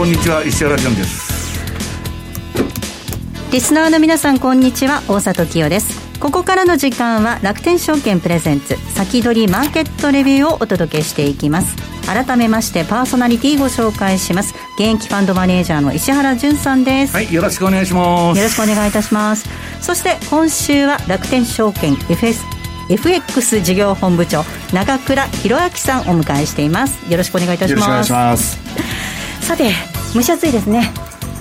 こんにちは石原潤です。リスナーの皆さんこんにちは大里清です。ここからの時間は楽天証券プレゼンツ先取りマーケットレビューをお届けしていきます。改めましてパーソナリティご紹介します。現役ファンドマネージャーの石原潤さんです。はいよろしくお願いします。よろしくお願いいたします。そして今週は楽天証券 FS FX 事業本部長長倉弘明さんお迎えしています。よろしくお願いいたします。さて蒸し暑いですね。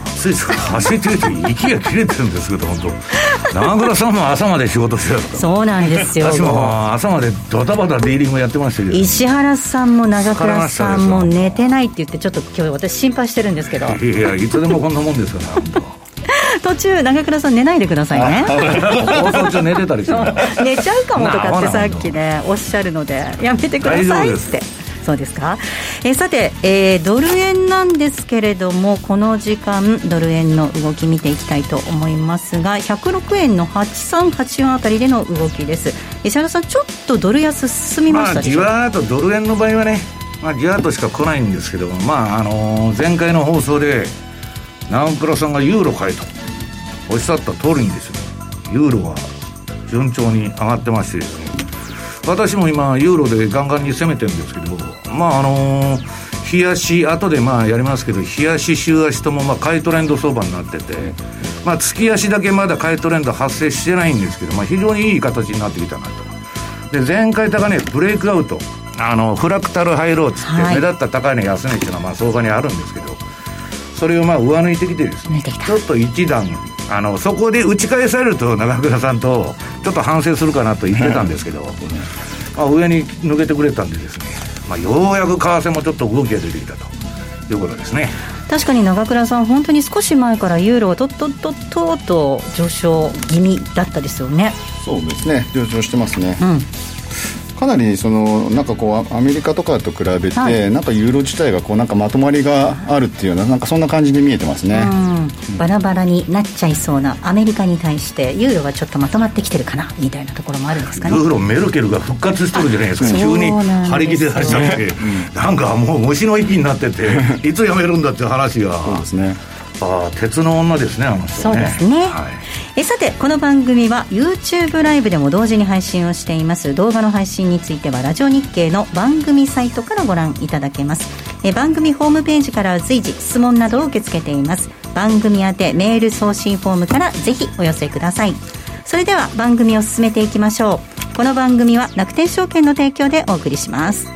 暑いですか？走ってて息が切れてるんですけど本当。長倉さんも朝まで仕事してたそうなんですよ。私も朝までドタバタディーリングやってましたけど。石原さんも長倉さんも寝てないって言ってちょっと今日私心配してるんですけど。いやいつでもこんなもんですから 途中長倉さん寝ないでくださいね。放送中寝てたりす。る 寝ちゃうかもとかってさっきねおっしゃるのでやめてくださいってそうですか、えー、さて、えー、ドル円なんですけれどもこの時間ドル円の動き見ていきたいと思いますが106円の8384あたりでの動きです。石原さんちょっとドル安進みましたでしょ、まあ、じわーっとドル円の場合はねまあ、じわっとしか来ないんですけどまああのー、前回の放送で長倉さんがユーロ買えとおっしゃった通りにですねユーロは順調に上がってましてですね私も今ユーロでガンガンに攻めてるんですけどまああのー、冷やし後でまあやりますけど冷やし週足ともまあ買いトレンド相場になっててまあ月足だけまだ買いトレンド発生してないんですけどまあ非常にいい形になってきたなと。で前回高値ブレイクアウト。あのフラクタルハイローっつって、目立った高値安値っていうのはまあ相場にあるんですけどそれをまあ上抜いてきてですねちょっと一段あのそこで打ち返されると 長倉さんとちょっと反省するかなと言ってたんですけど、まあ、上に抜けてくれたんでですね、まあ、ようやく為替もちょっと動きが出てきたということですね。確かに長倉さん本当に少し前からユーロはとっとっとっとと上昇気味だったですよね。そうですね。上昇してますね、うんかなりそのなんかこうアメリカとかと比べて、はい、なんかユーロ自体がこうなんかまとまりがあるっていうようななんかそんな感じで見えてますね、うん、バラバラになっちゃいそうなアメリカに対してユーロがちょっとまとまってきてるかなみたいなところもあるんですかね。ユーロメルケルが復活しとるじゃないですか。急に張り切り出しちゃって、なんかもう虫の息になってていつやめるんだっていう話が。そうですね。あ鉄の女ですねあの人ね。そうですね、はい、えさてこの番組は YouTube ライブでも同時に配信をしています。動画の配信についてはラジオ日経の番組サイトからご覧いただけます。え番組ホームページから随時質問などを受け付けています。番組宛てメール送信フォームからぜひお寄せください。それでは番組を進めていきましょう。この番組は楽天証券の提供でお送りします。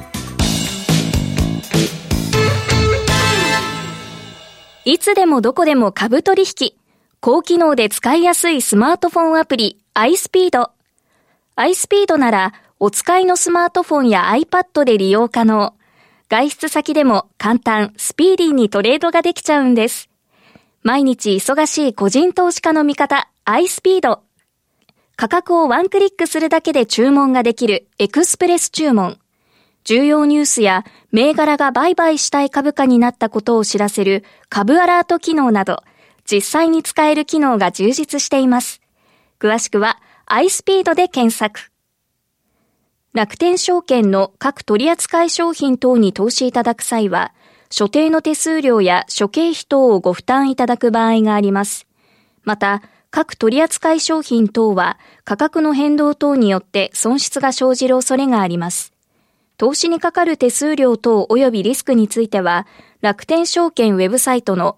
いつでもどこでも株取引。高機能で使いやすいスマートフォンアプリ iSpeed。iSpeed ならお使いのスマートフォンや iPad で利用可能。外出先でも簡単、スピーディーにトレードができちゃうんです。毎日忙しい個人投資家の味方 iSpeed。価格をワンクリックするだけで注文ができるエクスプレス注文。重要ニュースや銘柄が売買したい株価になったことを知らせる株アラート機能など、実際に使える機能が充実しています。詳しくは iSpeed で検索。楽天証券の各取扱い商品等に投資いただく際は、所定の手数料や諸経費等をご負担いただく場合があります。また、各取扱い商品等は価格の変動等によって損失が生じる恐れがあります。投資にかかる手数料等及びリスクについては、楽天証券ウェブサイトの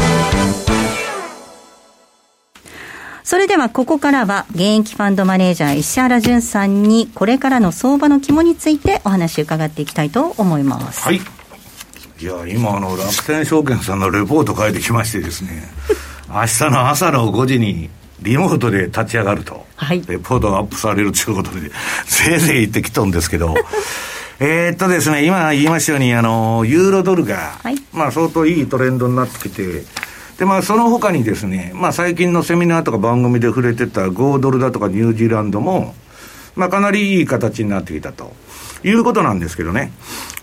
それではここからは現役ファンドマネージャー石原淳さんにこれからの相場の肝についてお話伺っていきたいと思います。はい。いや、今あの楽天証券さんのレポート書いてきましてですね、明日の朝の5時にリモートで立ち上がると、はい、レポートがアップされるということで、ぜいぜい言ってきたんですけど、えー、っとですね、今言いましたように、あの、ユーロドルが、はい、まあ相当いいトレンドになってきて、で、まあその他にですね、まあ最近のセミナーとか番組で触れてた5ドルだとかニュージーランドも、まあかなりいい形になってきたということなんですけどね。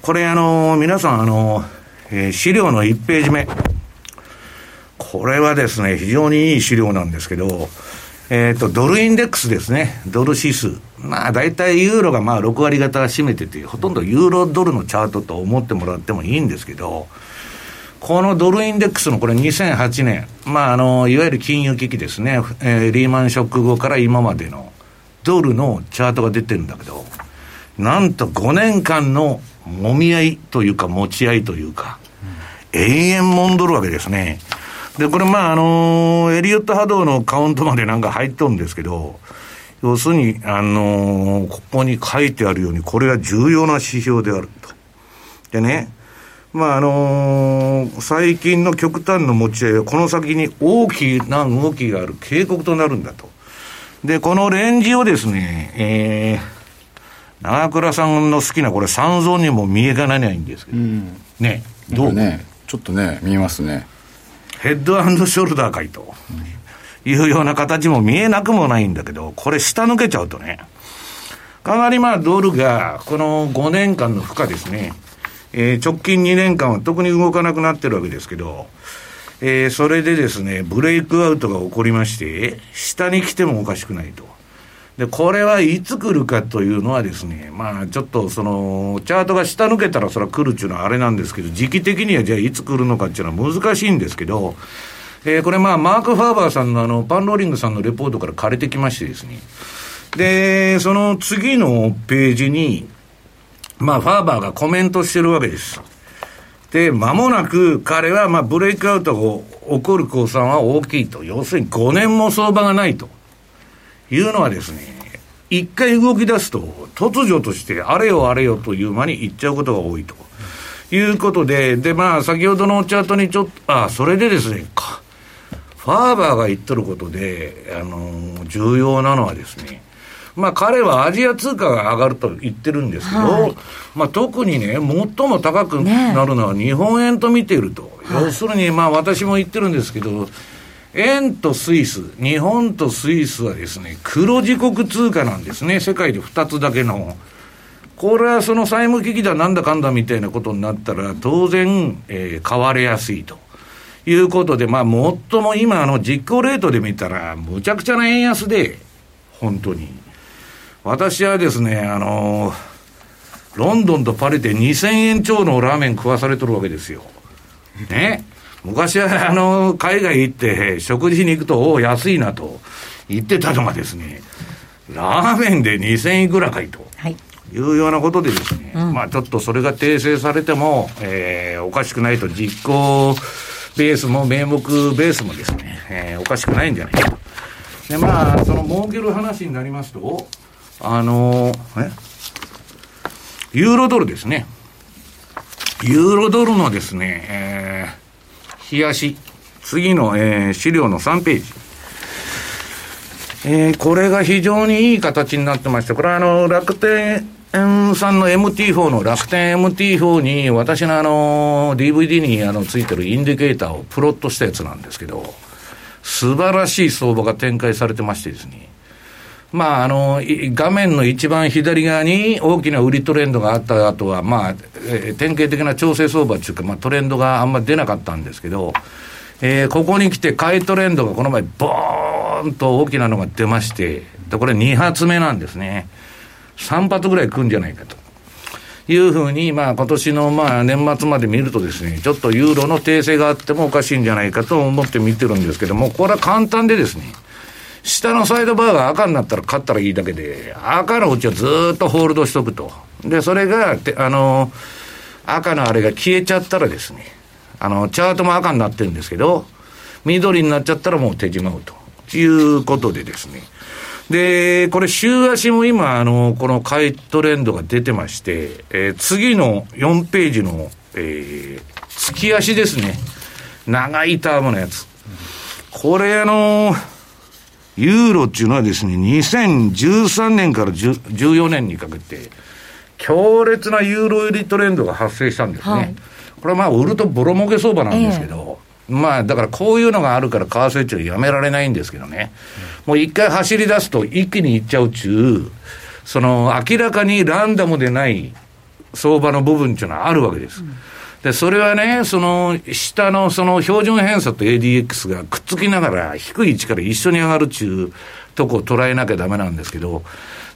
これあの、皆さんあの、えー、資料の1ページ目。これはですね、非常にいい資料なんですけど、えっ、と、ドルインデックスですね。ドル指数。まあ、大体ユーロがまあ6割方占めてて、ほとんどユーロドルのチャートと思ってもらってもいいんですけど、このドルインデックスのこれ2008年、まあ、あの、いわゆる金融危機ですね、えー、リーマンショック後から今までのドルのチャートが出てるんだけど、なんと5年間のもみ合いというか持ち合いというか、永遠もんどるわけですね。で、これまああのエリオット波動のカウントまでなんか入っとるんですけど、要するに、あの、ここに書いてあるように、これが重要な指標であると。でね、まああのー、最近の極端の持ち合いは、この先に大きな動きがある警告となるんだと。で、このレンジをですね、えー、長倉さんの好きなこれ、三蔵にも見えがらないんですけど、うん、ね、どう？ね、ちょっとね、見えますね。ヘッドショルダーかいと。いうような形も見えなくもないんだけど、これ下抜けちゃうとね、かなりまあドルがこの5年間の負荷ですね、えー、直近2年間は特に動かなくなってるわけですけど、えー、それでですね、ブレイクアウトが起こりまして、下に来てもおかしくないと。で、これはいつ来るかというのはですね、まあちょっとその、チャートが下抜けたらそれは来るっていうのはあれなんですけど、時期的にはじゃあいつ来るのかっていうのは難しいんですけど、えー、これまあマーク・ファーバーさんのあの、パンローリングさんのレポートから借りてきましてですね、で、その次のページに、まあファーバーがコメントしてるわけです。で、間もなく彼はまあブレイクアウトが起こる公算は大きいと。要するに5年も相場がないと。いうのはですね、一回動き出すと、突如としてあれよあれよという間に行っちゃうことが多いと。いうことで、で、まあ、先ほどのチャートにちょっと、あ、それでですね、か、ファーバーが言っとることで、あのー、重要なのはですね、まあ彼はアジア通貨が上がると言ってるんですけど、はい、まあ特にね、最も高くなるのは日本円と見ていると。ね、要するに、まあ私も言ってるんですけど、円とスイス、日本とスイスはですね、黒字国通貨なんですね、世界で2つだけの。これはその債務危機だなんだかんだみたいなことになったら、当然、えー、買われやすいと。いうことで、まあ、最も今、あの、実行レートで見たら、むちゃくちゃな円安で、本当に。私はですね、あのロンドンとパリで2000円超のラーメン食わされとるわけですよ。ね。昔は、あの、海外行って食事に行くと、おお、安いなと言ってたのがですね、ラーメンで2000いくらかいと。はい。いうようなことでですね、うん、まあちょっとそれが訂正されても、えー、おかしくないと、実行ベースも名目ベースもですね、えー、おかしくないんじゃないかと。で、まあ、その儲ける話になりますと、あのー、え？ユーロドルですね。ユーロドルのですね、えー、冷やし。次の、えー、資料の3ページ。えー、これが非常にいい形になってまして、これはあの、楽天さんの MT4 の楽天 MT4 に私のあの、DVD にあの、ついてるインディケーターをプロットしたやつなんですけど、素晴らしい相場が展開されてましてですね。まあ、あの、画面の一番左側に大きな売りトレンドがあった後は、まあ、えー、典型的な調整相場っていうか、まあ、トレンドがあんまり出なかったんですけど、えー、ここに来て買いトレンドがこの前、ボーンと大きなのが出まして、で、これ2発目なんですね。3発ぐらい来るんじゃないかと。いうふうに、まあ今年のまあ年末まで見るとですね、ちょっとユーロの訂正があってもおかしいんじゃないかと思って見てるんですけども、これは簡単でですね、下のサイドバーが赤になったら勝ったらいいだけで、赤のうちはずっとホールドしとくと。で、それが、あの、赤のあれが消えちゃったらですね、あの、チャートも赤になってるんですけど、緑になっちゃったらもう手じまうということでですね。で、これ週足も今、あの、この買いトレンドが出てまして、えー、次の4ページの、えー、月足ですね。長いタームのやつ。これあのーユーロっていうのはですね、2013年から14年にかけて、強烈なユーロ売りトレンドが発生したんですね。はい、これはまあ、売るとボロ儲け相場なんですけど、えー、まあ、だからこういうのがあるから為替値はやめられないんですけどね。もう一回走り出すと一気にいっちゃうっちゅう、その明らかにランダムでない相場の部分っていうのはあるわけです。うんで、それはね、その、下のその標準偏差と ADX がくっつきながら低い位置から一緒に上がるっていうとこを捉えなきゃダメなんですけど、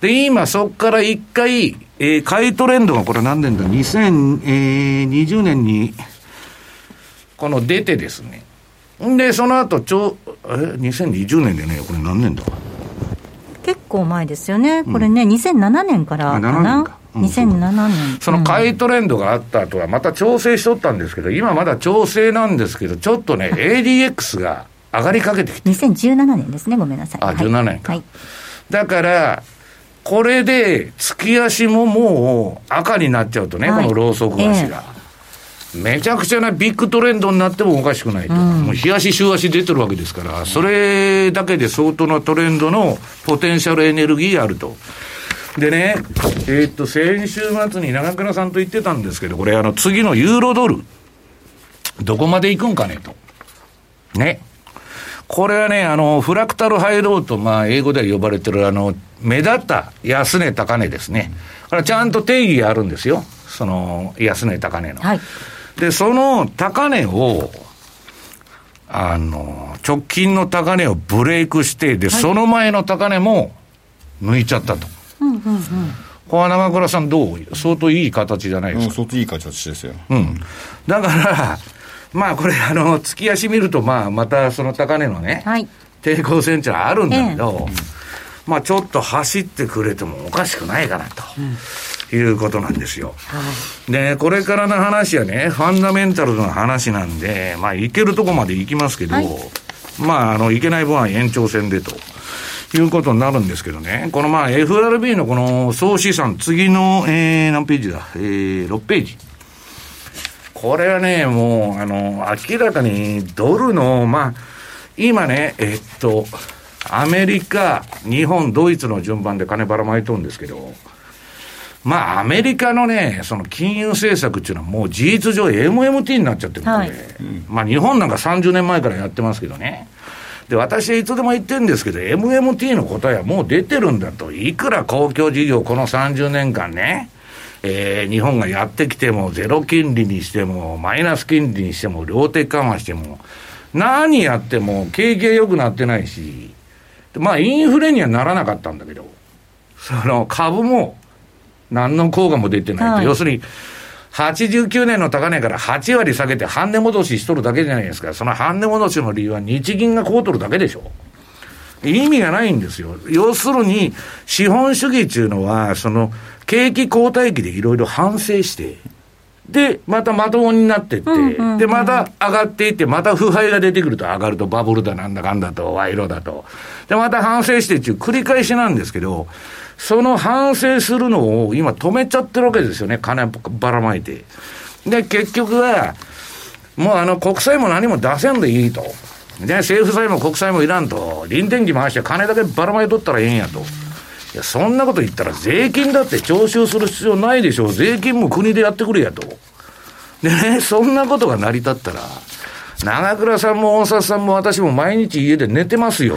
で、今そこから一回、えー、買いトレンドがこれ何年だ、2020年に、この出てですね。で、その後、ちょ、え、2020年でね、これ何年だ？結構前ですよね。これね、うん、2007年からかな。7年か。2007年。その買いトレンドがあった後はまた調整しとったんですけど、今まだ調整なんですけど、ちょっとね、ADX が上がりかけてきて。2017年ですね、ごめんなさい。あ、17年か。はい、だから、これで、月足ももう赤になっちゃうとね、はい、このローソク足が。えー、めちゃくちゃなビッグトレンドになってもおかしくないと。うん、もう日足、週足出てるわけですから、それだけで相当なトレンドのポテンシャルエネルギーあると。でね、えー、っと、先週末に長倉さんと言ってたんですけど、これ、あの、次のユーロドル、どこまで行くんかねと。ね。これはね、あの、フラクタルハイローと、まあ、英語では呼ばれてる、あの、目立った安値高値ですね。これちゃんと定義があるんですよ。その、安値高値の。はい、で、その高値を、あの、直近の高値をブレイクして、で、はい、その前の高値も抜いちゃったと。うんうんうんここは長倉さんどう？相当いい形じゃないですか、うん、相当いい形ですよ。うん。だから、まあこれ、あの、月足見ると、まあまたその高値のね、はい、抵抗線っていうのはあるんだけど、ええ、まあちょっと走ってくれてもおかしくないかなと。うん、いうことなんですよ。はい、で、これからの話はね、ファンダメンタルの話なんで、まあ、いけるとこまで行きますけど、はい、まあ、あの、いけない分は延長戦でと。いうことになるんですけどね、このまあ FRB のこの総資産、次の、えー、何ページだ、えー、6ページ。これはね、もう、あの、明らかにドルの、まあ、今ね、えっと、アメリカ、日本、ドイツの順番で金ばらまいとるんですけど、まあ、アメリカのね、その金融政策っていうのはもう事実上 MMT になっちゃってるので、はい、まあ日本なんか30年前からやってますけどね。で、私はいつでも言ってるんですけど、MMT の答えはもう出てるんだと。いくら公共事業この30年間ね、えー、日本がやってきても、ゼロ金利にしても、マイナス金利にしても、量的緩和しても、何やっても景気が良くなってないし、まあインフレにはならなかったんだけど、その株も何の効果も出てないと。はい、要するに、89年の高値から8割下げて半値戻ししとるだけじゃないですか。その半値戻しの理由は日銀がこうとるだけでしょ。意味がないんですよ。要するに、資本主義っていうのは、その、景気後退期でいろいろ反省して、で、またまともになってって、で、また上がっていって、また腐敗が出てくると上がると、バブルだなんだかんだと、賄賂だと。で、また反省してっていう繰り返しなんですけど、その反省するのを今止めちゃってるわけですよね、金ばらまいて。で、結局は、もうあの国債も何も出せんでいいと。で、政府債も国債もいらんと。臨転機回して金だけばらまいとったらええんやと。いや、そんなこと言ったら税金だって徴収する必要ないでしょう。税金も国でやってくれやと。でね、そんなことが成り立ったら、長倉さんも大札さんも私も毎日家で寝てますよ。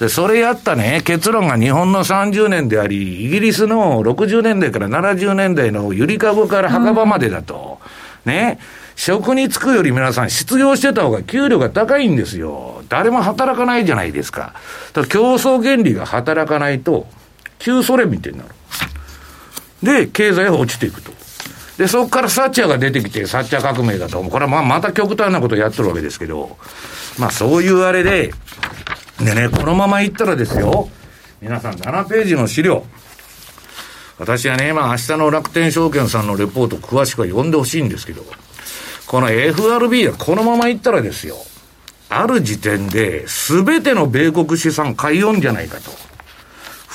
で、それやったね、結論が日本の30年であり、イギリスの60年代から70年代のゆりかごから墓場までだと、うん、ね、職に就くより皆さん失業してた方が給料が高いんですよ。誰も働かないじゃないですか。だから競争原理が働かないと、旧ソ連みたいになる。で、経済は落ちていくと。で、そこからサッチャーが出てきて、サッチャー革命だと思う。これはまあまた極端なことをやってるわけですけど、まあそういうあれで、でね、このままいったらですよ、皆さん7ページの資料。私はね、まあ明日の楽天証券さんのレポート詳しくは読んでほしいんですけど、この FRB はこのままいったらですよ、ある時点で全ての米国資産買いようんじゃないかと。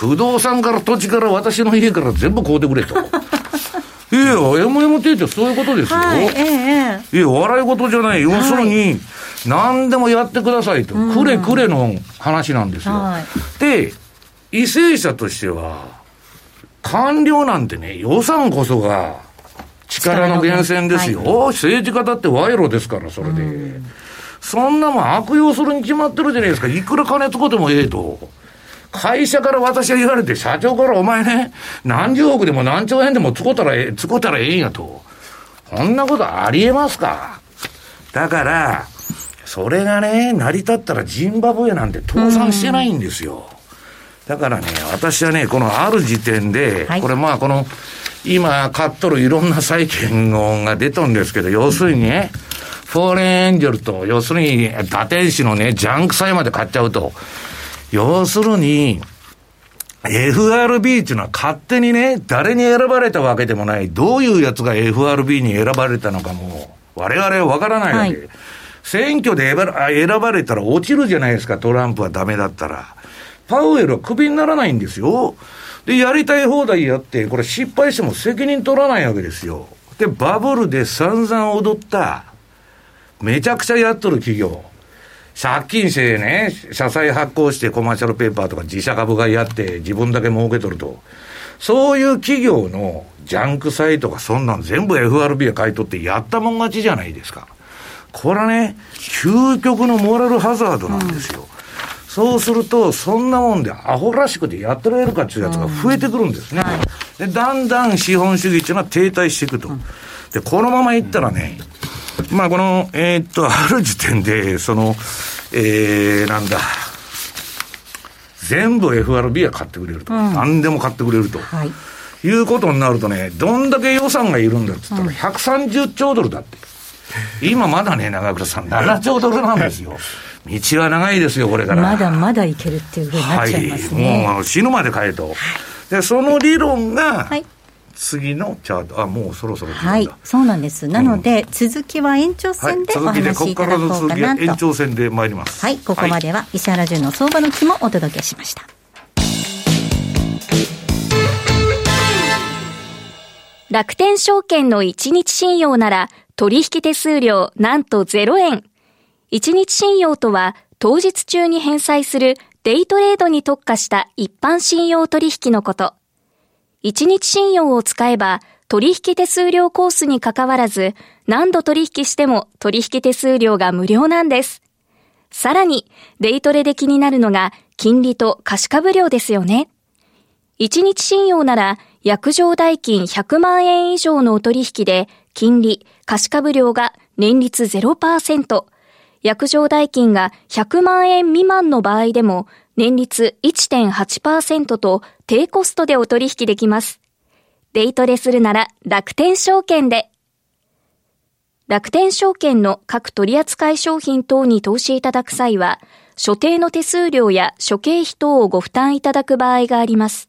不動産から土地から私の家から全部買うてくれと。いや、MMT ってそういうことですよ。はい、ええ、いや、笑い事じゃない。要するに、何でもやってくださいと。くれくれの話なんですよ。はい、で、為政者としては、官僚なんてね、予算こそが力の源泉ですよ。はい、政治家だって賄賂ですから、それで。そんなもん悪用するに決まってるじゃないですか。いくら金使ってもええと。会社から私は言われて、社長からお前ね、何十億でも何兆円でも使ったらええ、使ったらええんやと。こんなことありえますか？だから、それがね、成り立ったらジンバブエなんて倒産してないんですよ。だからね、私はね、このある時点で、はい、これまあこの、今買っとるいろんな債券が出とるんですけど、要するにね、フォーレンエンジェルと、要するに、打天使のね、ジャンク債まで買っちゃうと、要するに、FRB っていうのは勝手にね、誰に選ばれたわけでもない、どういうやつが FRB に選ばれたのかも、我々はわからないわけ、はい、選挙で選ばれたら落ちるじゃないですか、トランプはダメだったら。パウエルはクビにならないんですよ。で、やりたい放題やって、これ失敗しても責任取らないわけですよ。で、バブルで散々踊った、めちゃくちゃやっとる企業。借金してね、社債発行してコマーシャルペーパーとか自社株買いやって自分だけ儲けとると。そういう企業のジャンク債とかそんなん全部 FRB が買い取ってやったもん勝ちじゃないですか。これはね、究極のモラルハザードなんですよ。うん、そうすると、そんなもんでアホらしくてやってられるかっていうやつが増えてくるんですね。うん、で、だんだん資本主義っていうのは停滞していくと。で、このままいったらね、まあ、この、えー、っと、ある時点で、その、えー、なんだ、全部 FRB は買ってくれると。うん、何でも買ってくれると。はい。いうことになるとね、どんだけ予算がいるんだって言ったら、130兆ドルだって。今まだね、長倉さん、7兆ドルなんですよ。道は長いですよ、これから。まだまだいけるっていうふうになっちゃいますね。はい、もう死ぬまで買えと。で、その理論が、はい次のチャート、あもうそろそろはい、そうなんです。なので、うん、続きは延長戦でお話しいただこうかなと。延長戦で参ります。はい、ここまでは石原潤の相場の木もお届けしました。楽天証券の1日信用なら取引手数料なんと0円。1日信用とは当日中に返済するデイトレードに特化した一般信用取引のこと。1日信用を使えば取引手数料コースに関わらず何度取引しても取引手数料が無料なんです。さらに、デイトレで気になるのが金利と貸し株料ですよね。1日信用なら約定代金100万円以上のお取引で金利、貸し株料が年率0%、約定代金が100万円未満の場合でも年率1.8%と低コストでお取引できます。デイトレするなら楽天証券で。楽天証券の各取扱商品等に投資いただく際は、所定の手数料や諸経費等をご負担いただく場合があります。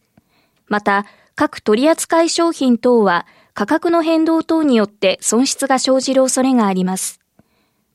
また、各取扱商品等は価格の変動等によって損失が生じる恐れがあります。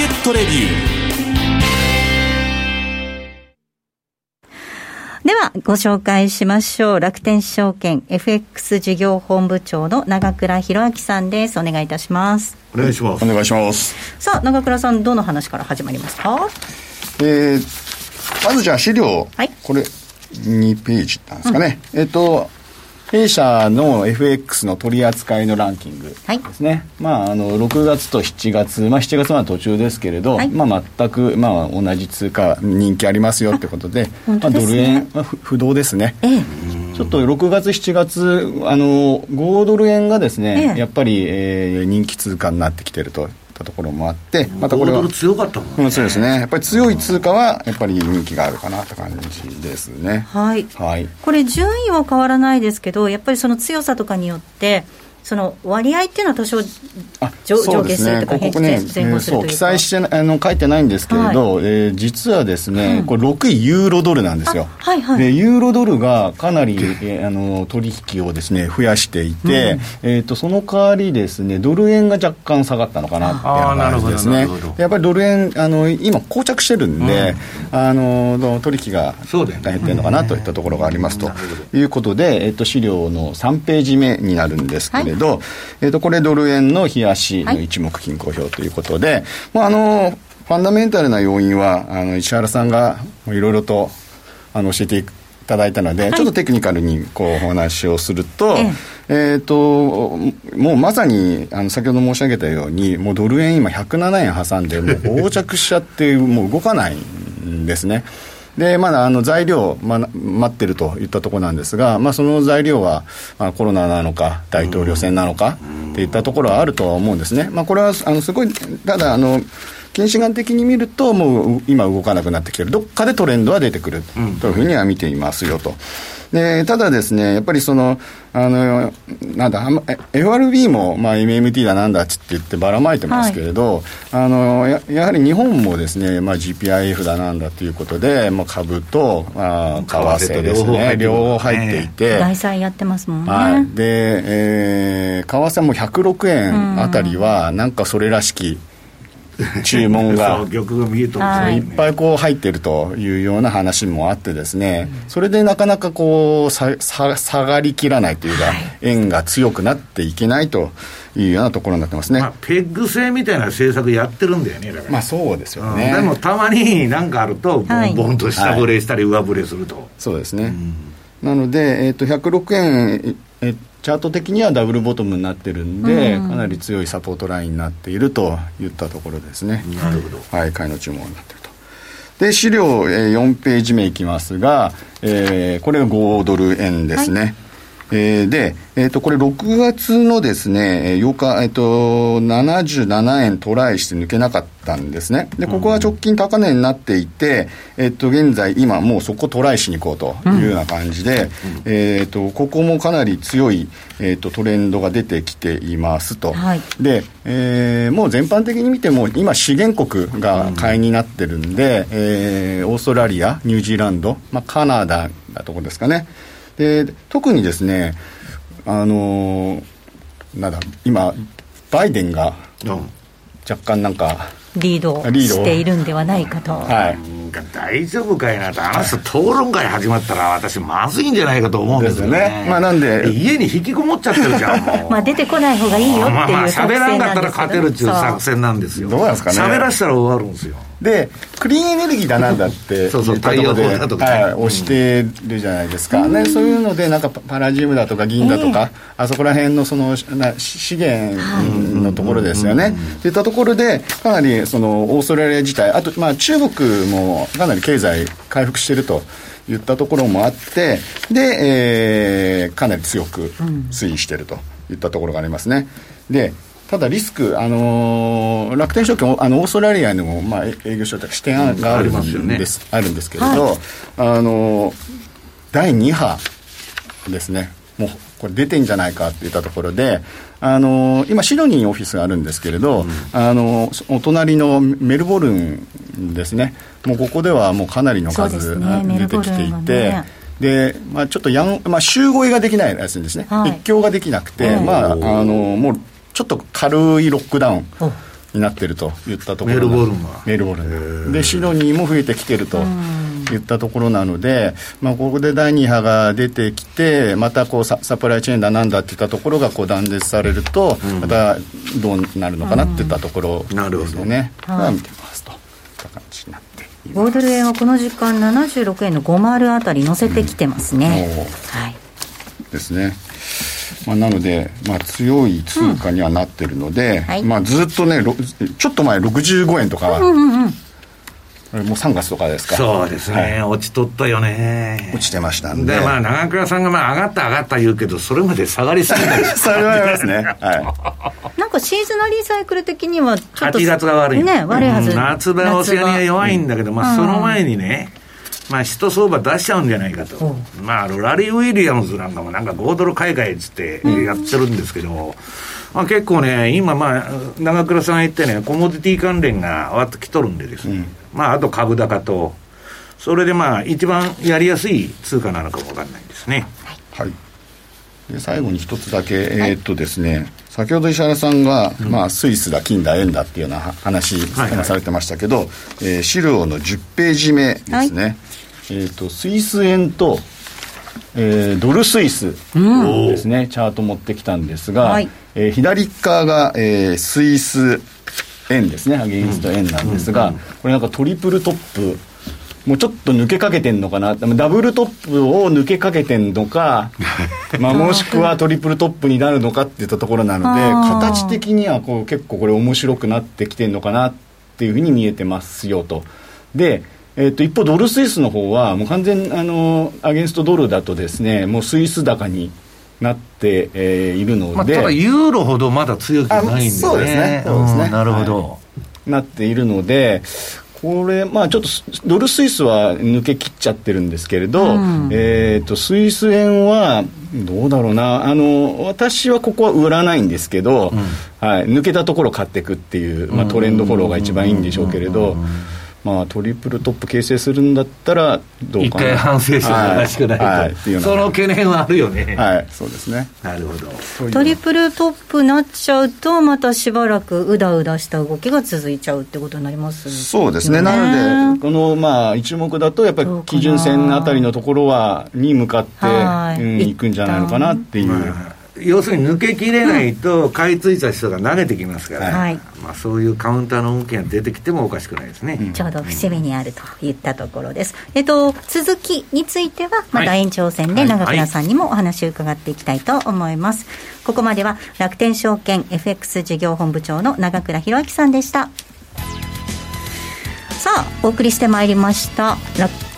ケットレビュー。ではご紹介しましょう。楽天証券 FX 事業本部長の長倉博明さんです。お願いいたします。お願いします。お願いします。さあ長倉さんどの話から始まりますか？えー、まずじゃあ資料、はい、これ2ページなんですかね、うん、えっ、ー、と弊社の FX の取り扱いのランキングですね、はい、まあ、あの6月と7月、まあ、7月は途中ですけれど、はい、まあ、全く、まあ、同じ通貨人気ありますよってことで、まあ、ドル円、まあ、不動ですね、ええ、ちょっと6月、7月あの5ドル円がですね、え、やっぱり、えー、人気通貨になってきてるとったところもあってまたこれは強かったもん、ね、うん、そうですね。やっぱり強い通貨はやっぱり人気があるかなって感じですね。はい、はい、これ順位は変わらないですけどやっぱりその強さとかによってその割合っていうのは多少上上下するとか、ね、前後するというか、そう記載してあの書いてないんですけれど、はい、えー、実はですね、うん、これ6位ユーロドルなんですよ、はいはい、でユーロドルがかなり、えー、あの取引をですね増やしていて、うん、えーと、その代わりですねドル円が若干下がったのかなっていう感じですね。やっぱりドル円あの今膠着してるんで、うん、あの取引が減ってるのかなといったところがありますと。いうことで、えーと、資料の3ページ目になるんですけれど、はい、えーと、これドル円の冷やしの一目均衡表ということで、はい、まああのファンダメンタルな要因はあの石原さんがいろいろとあの教えていただいたので、はい、ちょっとテクニカルにこうお話をすると、ええ。えー、ともうまさにあの先ほど申し上げたようにもうドル円今107円挟んでもう横着しちゃってもう動かないんですね。でまだあの材料、ま、待ってるといったところなんですが、まあ、その材料は、まあ、コロナなのか、大統領選なのかといったところはあるとは思うんですね。まあ、これはあのすごいただあの近視眼的に見ると、もう今動かなくなってきてる、どっかでトレンドは出てくるというふうには見ていますよと。でただですね、やっぱりその、あのなんだ、FRB も、まあ、MMT だなんだっつって言ってばらまいてますけれど、はい、あのややはり日本もですね、まあ、GPIF だなんだということで、まあ、株と、まあ、為替ですね、両方入っていて、大債やってますもんね。はい、で、えー、為替も106円あたりは、なんかそれらしき、注文が。玉が見えとい。っぱいこう入ってるというような話もあってですね、それでなかなかこうささ下がりきらないというか、はい、円が強くなっていけないというようなところになってますね、まあ、ペッグ制みたいな政策やってるんだよねまあそうですよね、うん、でもたまに何かあるとボンボンと下振れしたり上振れすると、はい、そうですね、うん、なので、えーと、と106円えチャート的にはダブルボトムになってるんで、うん、かなり強いサポートラインになっているといったところですね。なるほど。はい、買いの注文になってると。で、資料、えー、4ページ目いきますが、えー、これが5ドル円ですね。はいえー、で、えー、とこれ6月のですね8日、えー、と77円トライして抜けなかったんですね。でここは直近高値になっていて、えー、と現在今もうそこトライしに行こうというような感じで、うん、えー、とここもかなり強い、えー、とトレンドが出てきていますと、はい、で、えー、もう全般的に見ても今資源国が買いになってるんで、うん、えー、オーストラリアニュージーランド、まあ、カナダだとこですかねで特にですねあのなんだ今バイデンが若干なんか、リードしているんではないかと。はい大丈夫かいなと、あの人、討論会始まったら、私、まずいんじゃないかと思うんですよね。まあ、なんで、家に引きこもっちゃってるじゃん、まあ出てこない方がいいよっていう作戦なんです喋らんかったら勝てるっていう作戦なんですよ。どう。なんですかね。喋らしたら終わるんですよ。でクリーンエネルギーだなんだって。そうそう太陽光だとか、はい、押してるじゃないですか、うん、ね、そういうのでなんかパラジウムだとか銀だとか、えー、あそこら辺のそのな資源のところですよね、とい。ったところでかなりそのオーストラリア自体あとまあ中国もかなり経済回復してるといったところもあってで、えー、かなり強く推移してるといったところがありますね。でただリスク、あのー、楽天証券あのオーストラリアにも、まあ、営業所と支店があるんですあるんですけれど、はい、あのー、第2波ですね。もうこれ出てんじゃないかっていったところで、あのー、今シドニーにオフィスがあるんですけれど、うん、あのお隣のメルボルンですね。もうここではもうかなりの数、ね、出てきていて。で、まあ、ちょっとやん、まあ、集合ができないらしいんですね、はい、一強ができなくて、まあ、あのもうちょっと軽いロックダウンになってるといったところメルボルンは。メルボルン。でシドニーも増えてきてるといったところなので、まあ、ここで第2波が出てきてまたこうササプライチェーンだなんだっていったところがこう断絶されると、またどうなるのかなっていったところですよね、まあ、見てますと。感じになって5ドル円はこの時間76円の50あたり乗せてきてますね、うん、はい。ですね。まあ、なので、まあ、強い通貨にはなってるので、うん。はい、まあ、ずっとねちょっと前65円とかは、うんうんうんもう3月とかですか。そうですね、はい、落ちとったよね。落ちてましたんで。でまあ長倉さんがまあ上がった上がった言うけどそれまで下がりすぎた。り それはありますね。はい。なんかシーズナリーサイクル的にはちょっと8月が悪い。ね悪いはず、うん、夏場オセアニア弱いんだけど、まあその前にね、まあ、一相場出しちゃうんじゃないかと、まあ、ラリー・ウィリアムズなんかもなんか5ドル買い替えっつってやってるんですけど、まあ、結構ね、今、まあ、長倉さん言ってね、コモディティ関連がわっときとるんでですね、うん、まあ、あと株高と、それでまあ、一番やりやすい通貨なのかもわかんないんですね。はい。で最後に一つだけ、えー、っとですね、先ほど石原さんが、うん、まあ、スイスだ、金だ、円だっていうような話、はいはい、されてましたけど、えー、資料の10ページ目ですね。はい、えー、っと、スイス円と、えー、ドルスイスですね、うん、チャート持ってきたんですが、はい、えー、左側が、えー、スイス円ですねアゲインスト円なんですが、うん、これなんかトリプルトップもうちょっと抜けかけてんのかな？ダブルトップを抜けかけてんのか まあもしくはトリプルトップになるのかっていったところなので形的にはこう結構これ面白くなってきてんのかなっていうふうに見えてますよと。でえー、と一方、ドルスイスの方はもう完全あのアゲンストドルだとですねもうスイス高になって、えー、いるので、まあ、ただユーロほどまだ強くないんで、ね、そうですね。そうですね、なるほど、はい、なっているのでこれ、まあ、ちょっとドルスイスは抜け切っちゃってるんですけれど、うん、えーと、スイス円はどうだろうな。あの、私はここは売らないんですけど、うん、はい、抜けたところ買っていくっていう、まあ、トレンドフォローが一番いいんでしょうけれど。まあ、トリプルトップ形成するんだったらどうかな。一回反省しておかしくないと、はい。はい、その懸念はあるよね。はい。そうですね。なるほど。トリプルトップなっちゃうとまたしばらくうだうだした動きが続いちゃうってことになります、ね、そうですね。なのでこのまあ一目だとやっぱり基準線あたりのところはに向かって、うん、行くんじゃないのかなっていう、要するに抜けきれないと買い付いた人が投げてきますから、はい、まあ、そういうカウンターの動きが出てきてもおかしくないですね、うん、ちょうど節目にあるといったところです、えっと、続きについてはまた延長戦で長倉さんにもお話を伺っていきたいと思います、ここまでは楽天証券 FX 事業本部長の長倉弘明さんでしたさあお送りしてまいりました。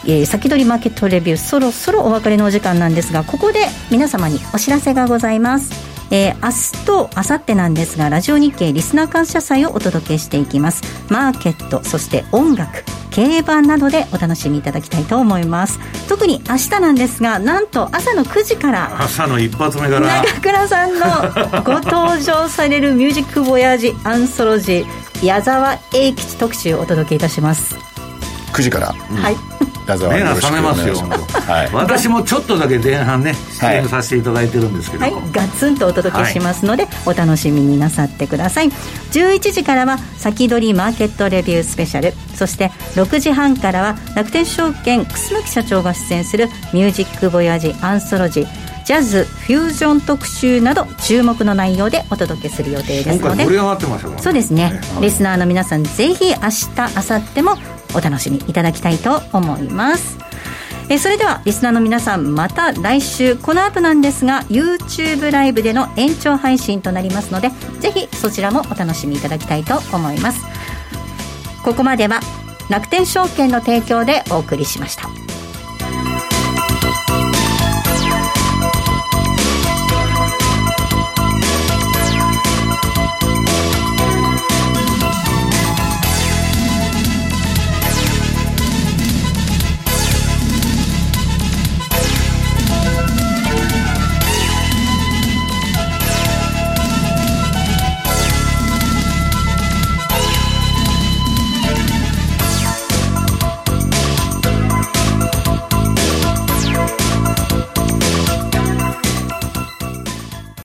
えー、先取りマーケットレビュー。そろそろお別れのお時間なんですがここで皆様にお知らせがございます。えー、明日と明後日なんですがラジオ日経リスナー感謝祭をお届けしていきます。マーケットそして音楽競馬などでお楽しみいただきたいと思います。特に明日なんですがなんと朝の9時から朝の一発目から。長倉さんのご登場されるミュージックボヤージアンソロジー矢沢永吉特集をお届けいたします。9時から、うん、はい。目が覚めますよ、はい、私もちょっとだけ前半ね出演させていただいてるんですけど、はい、ガツンとお届けしますので、はい、お楽しみになさってください。11時からは先取りマーケットレビュースペシャル。そして6時半からは楽天証券楠木社長が出演するミュージックボヤジアンソロジ。ージャズフュージョン特集など注目の内容でお届けする予定ですので。そうですね、リスナーの皆さんぜひ明日明後日もお楽しみいただきたいと思います。えそれではリスナーの皆さんまた来週。この後なんですが YouTube ライブでの延長配信となりますのでぜひそちらもお楽しみいただきたいと思います。ここまでは楽天証券の提供でお送りしました。